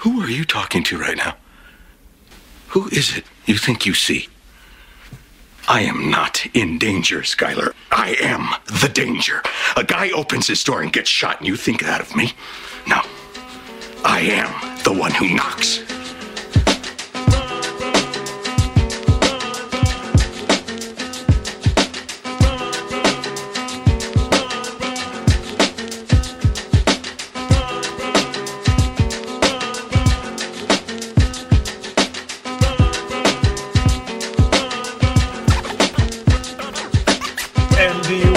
Who are you talking to right now? Who is it you think you see? I am not in danger, Skyler. I am the danger. A guy opens his door and gets shot, and you think that of me? No. I am the one who knocks.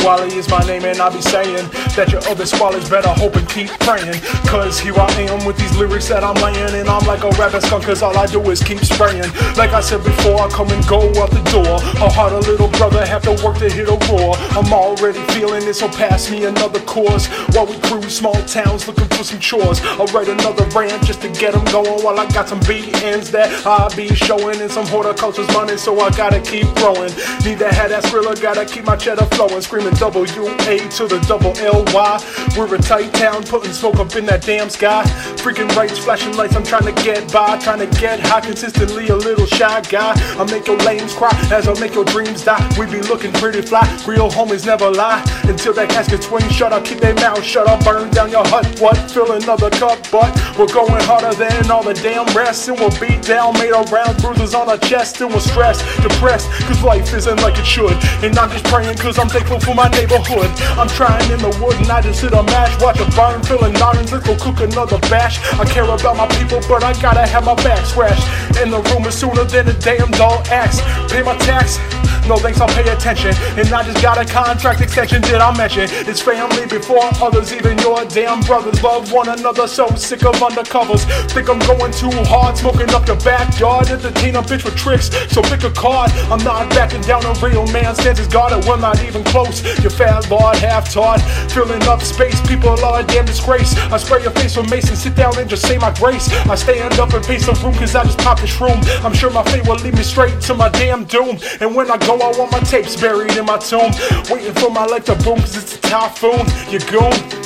Wally is my name, and I be saying that your other swallows better hope and keep praying. Cause here I am with these lyrics that I'm laying, and I'm like a rabbit skunk, cause all I do is keep spraying. Like I said before, I come and go out the door. A little brother have to work to hit a roar. I'm already feeling it, so pass me another course. While we cruise small towns looking for some chores. I'll write another rant just to get them going while I got some BNs that I be showing and some horticulture's money, so I gotta keep growing. Need to have that skrilla, gotta keep my cheddar flowing, screaming W A to the double L Y. We're a tight town, putting smoke up in that damn sky. Freaking rights, flashing lights, I'm trying to get by, trying to get high, consistently a little shy guy. I make your lames cry as I make your dreams die. We be looking pretty fly, real homies never lie. Until that casket swing shut, I'll keep their mouth shut. I'll burn down your hut. What? Fill another cup, but we're going harder than all the damn rest. And we'll beat down, made our around bruises on our chest. And we're stressed, depressed, cause life isn't like it should. And I'm just praying cause I'm thankful for my neighborhood. I'm trying in the wood and I just sit a mash, watch a burn, feeling nonsense. Let's go cook another bash. I care about my people, but I gotta have my back scratched. And the room is sooner than a damn doll axe. Pay my tax. No thanks, I'll pay attention. And I just got a contract extension, did I mention? It's family before others, even your damn brothers love one another. So sick of undercovers. Think I'm going too hard, smoking up your backyard. Entertain a bitch with tricks, so pick a card. I'm not backing down, a real man stands his guard, and we're not even close. You fat lord, half taught, filling up space. People are a damn disgrace. I spray your face with mason, sit down and just say my grace. I stand up and face the room, cause I just pop this room. I'm sure my fate will lead me straight to my damn doom. And when I go, I want my tapes buried in my tomb. Waiting for my life to boom, cause it's a typhoon. You goon.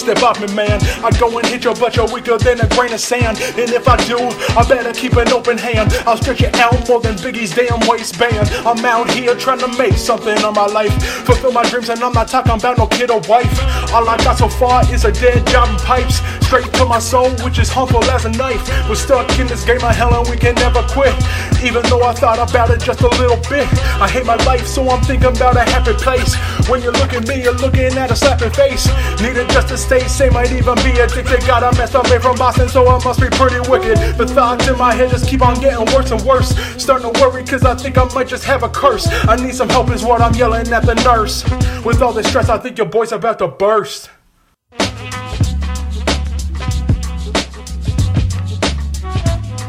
Step up me, man. I go and hit your butt, you're weaker than a grain of sand. And if I do, I better keep an open hand. I'll stretch it out more than Biggie's damn waistband. I'm out here trying to make something of my life. Fulfill my dreams, and I'm not talking about no kid or wife. All I got so far is a dead job and pipes. Straight to my soul, which is harmful as a knife. We're stuck in this game of hell and we can never quit. Even though I thought about it just a little bit. I hate my life, so I'm thinking about a happy place. When you look at me, you're looking at a slapping face. Needed just to stay sane, might even be addicted. Got a messed up made from Boston, so I must be pretty wicked. The thoughts in my head just keep on getting worse and worse. Starting to worry, cause I think I might just have a curse. I need some help, is what I'm yelling at the nurse. With all this stress, I think your boy's about to burst.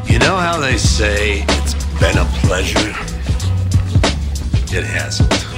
You know how they say it's been a pleasure? It hasn't.